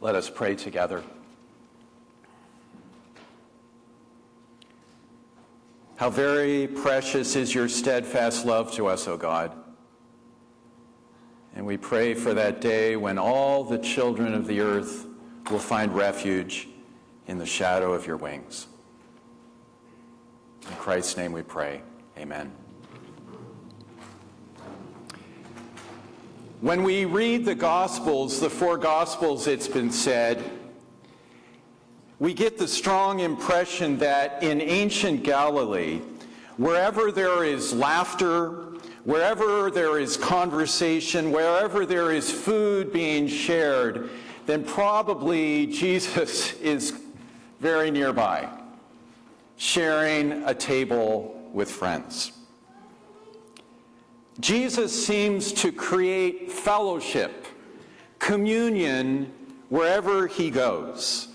Let us pray together. How very precious is your steadfast love to us, O God. And we pray for that day when all the children of the earth will find refuge in the shadow of your wings. In Christ's name we pray. Amen. When we read the Gospels, the four Gospels, it's been said, we get the strong impression that in ancient Galilee, wherever there is laughter, wherever there is conversation, wherever there is food being shared, then probably Jesus is very nearby, sharing a table with friends. Jesus seems to create fellowship, communion, wherever he goes.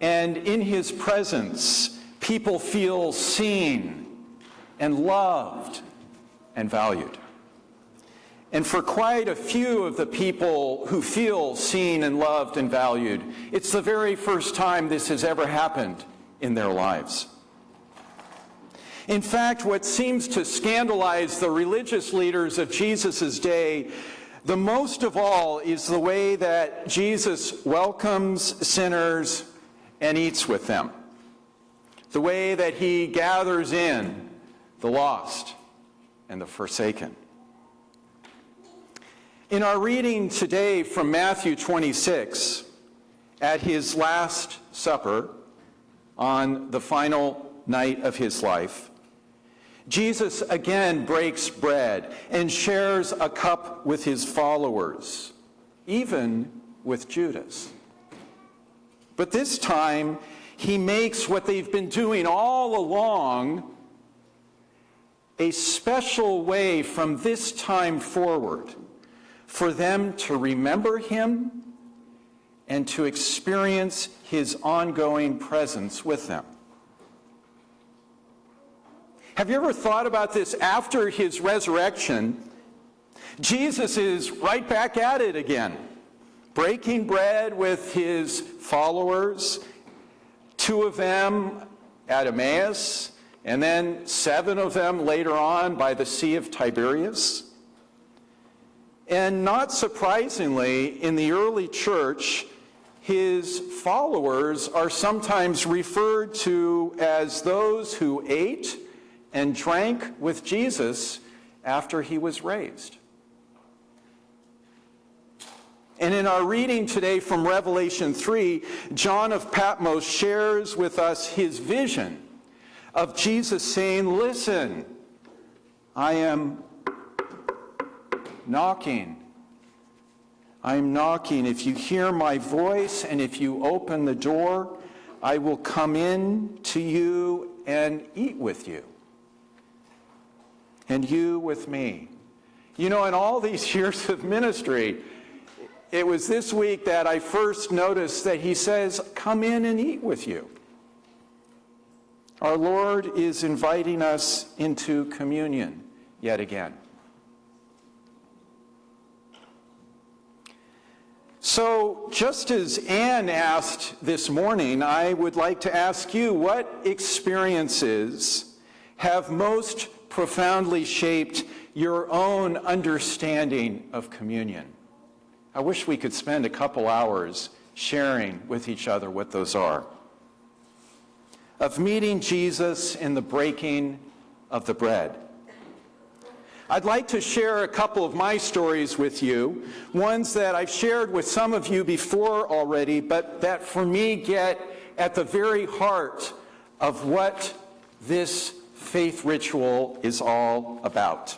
And in his presence, people feel seen and loved and valued. And for quite a few of the people who feel seen and loved and valued, it's the very first time this has ever happened in their lives. In fact, what seems to scandalize the religious leaders of Jesus' day the most of all is the way that Jesus welcomes sinners and eats with them, the way that he gathers in the lost and the forsaken. In our reading today from Matthew 26, at his Last Supper, on the final night of his life, Jesus again breaks bread and shares a cup with his followers, even with Judas. But this time, he makes what they've been doing all along a special way from this time forward for them to remember him and to experience his ongoing presence with them. Have you ever thought about this after his resurrection? Jesus is right back at it again, breaking bread with his followers, two of them at Emmaus, and then seven of them later on by the Sea of Tiberias. And not surprisingly, in the early church, his followers are sometimes referred to as those who ate and drank with Jesus after he was raised. And in our reading today from Revelation 3, John of Patmos shares with us his vision of Jesus saying, Listen, I am knocking. I'm knocking. If you hear my voice and if you open the door, I will come in to you and eat with you. And you with me. You know, in all these years of ministry, it was this week that I first noticed that he says, Come in and eat with you. Our Lord is inviting us into communion yet again. So, just as Anne asked this morning, I would like to ask you what experiences have most profoundly shaped your own understanding of communion? I wish we could spend a couple hours sharing with each other what those are. Of meeting Jesus in the breaking of the bread I'd like to share a couple of my stories with you, ones that I've shared with some of you before already, but that for me get at the very heart of what this faith ritual is all about.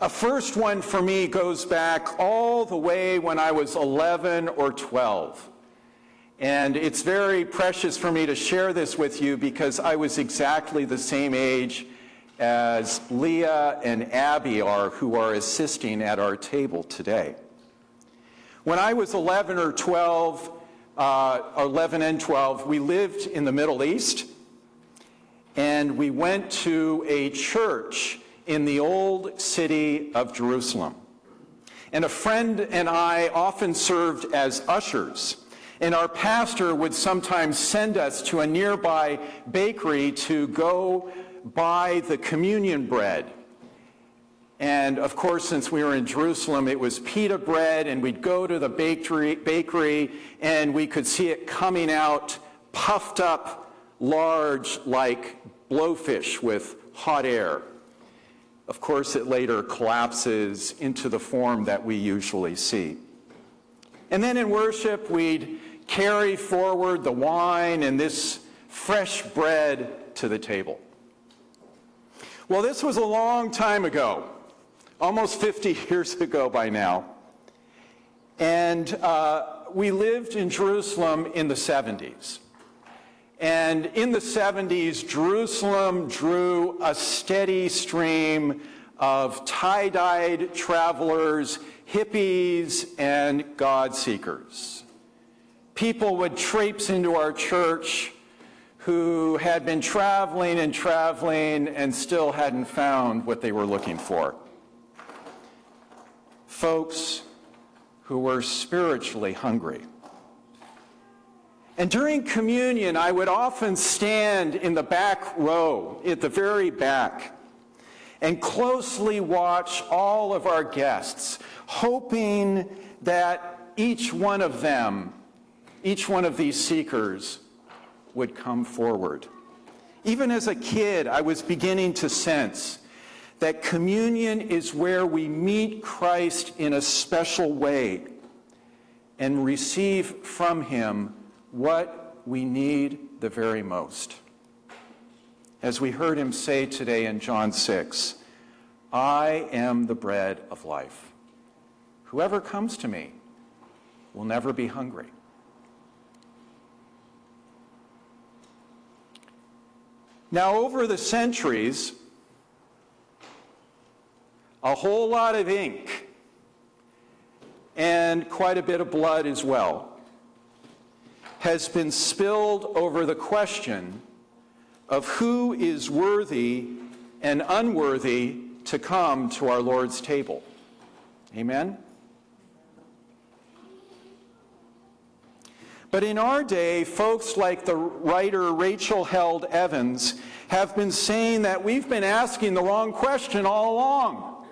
A first one for me goes back all the way when I was 11 or 12. And it's very precious for me to share this with you because I was exactly the same age as Leah and Abby are, who are assisting at our table today. When I was 11 or 12, uh, 11 and 12, we lived in the Middle East, and we went to a church in the old city of Jerusalem. And a friend and I often served as ushers. And our pastor would sometimes send us to a nearby bakery to go buy the communion bread. And of course, since we were in Jerusalem, it was pita bread, and we'd go to the bakery, bakery and we could see it coming out puffed up, large, like blowfish with hot air. Of course, it later collapses into the form that we usually see. And then in worship, we'd carry forward the wine and this fresh bread to the table. Well, this was a long time ago, almost 50 years ago by now. And uh, we lived in Jerusalem in the 70s. And in the 70s, Jerusalem drew a steady stream of tie dyed travelers, hippies, and God seekers. People would traipse into our church who had been traveling and traveling and still hadn't found what they were looking for. Folks who were spiritually hungry. And during communion, I would often stand in the back row, at the very back, and closely watch all of our guests, hoping that each one of them, each one of these seekers, would come forward. Even as a kid, I was beginning to sense that communion is where we meet Christ in a special way and receive from him what we need the very most. As we heard him say today in John 6, I am the bread of life. Whoever comes to me will never be hungry. Now, over the centuries, a whole lot of ink and quite a bit of blood as well has been spilled over the question of who is worthy and unworthy to come to our Lord's table. Amen? But in our day, folks like the writer Rachel Held Evans have been saying that we've been asking the wrong question all along.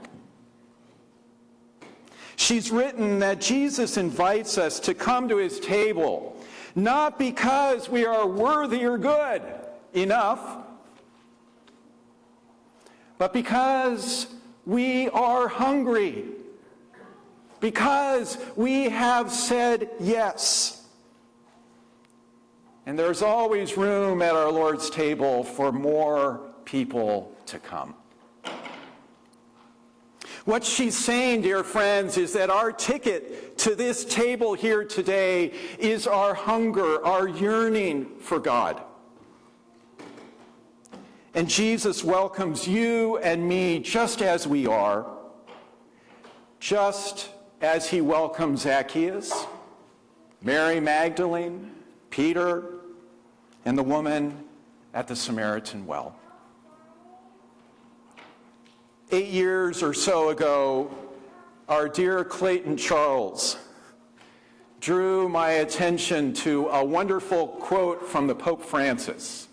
She's written that Jesus invites us to come to his table, not because we are worthy or good enough, but because we are hungry, because we have said yes. And there's always room at our Lord's table for more people to come. What she's saying, dear friends, is that our ticket to this table here today is our hunger, our yearning for God. And Jesus welcomes you and me just as we are, just as he welcomes Zacchaeus, Mary Magdalene, Peter, and the woman at the Samaritan well. Eight years or so ago, our dear Clayton Charles drew my attention to a wonderful quote from the Pope Francis.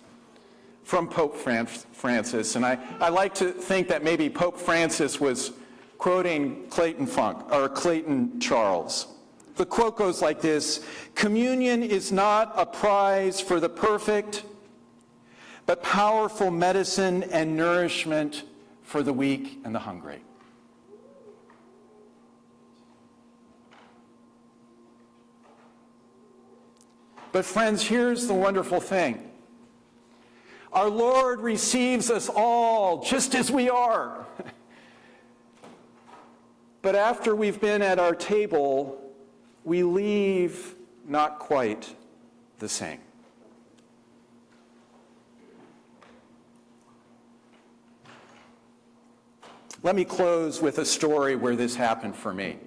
From Pope Francis. And I, I like to think that maybe Pope Francis was quoting Clayton Funk or Clayton Charles. The quote goes like this Communion is not a prize for the perfect, but powerful medicine and nourishment for the weak and the hungry. But, friends, here's the wonderful thing our Lord receives us all just as we are. but after we've been at our table, we leave not quite the same. Let me close with a story where this happened for me.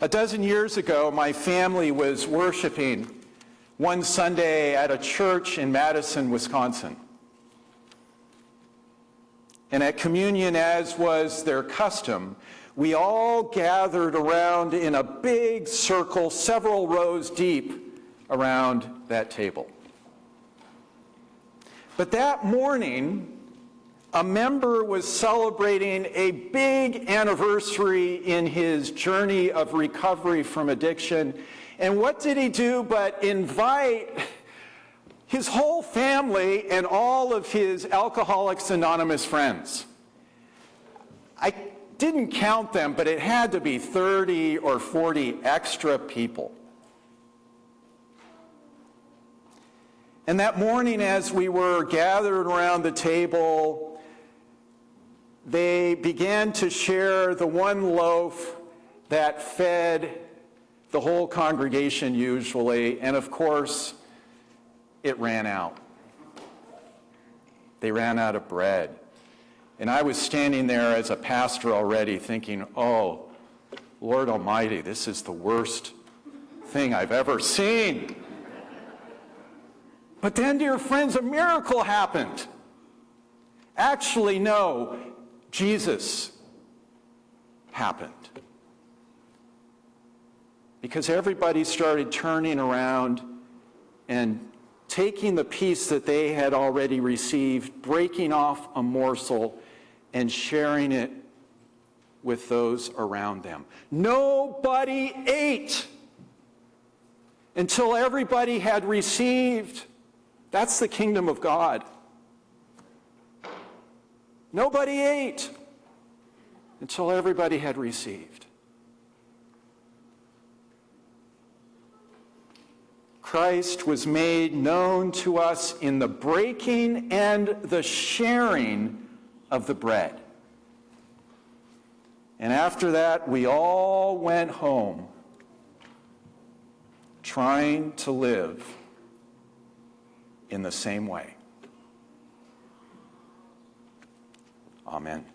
A dozen years ago, my family was worshiping one Sunday at a church in Madison, Wisconsin. And at communion, as was their custom, we all gathered around in a big circle, several rows deep, around that table. But that morning, a member was celebrating a big anniversary in his journey of recovery from addiction. And what did he do but invite his whole family and all of his Alcoholics Anonymous friends? I didn't count them, but it had to be 30 or 40 extra people. And that morning, as we were gathered around the table, they began to share the one loaf that fed the whole congregation usually, and of course, it ran out. They ran out of bread. And I was standing there as a pastor already thinking, oh, Lord Almighty, this is the worst thing I've ever seen. But then, dear friends, a miracle happened. Actually, no, Jesus happened. Because everybody started turning around and taking the piece that they had already received, breaking off a morsel, and sharing it with those around them. Nobody ate until everybody had received. That's the kingdom of God. Nobody ate until everybody had received. Christ was made known to us in the breaking and the sharing of the bread. And after that, we all went home trying to live in the same way. Amen.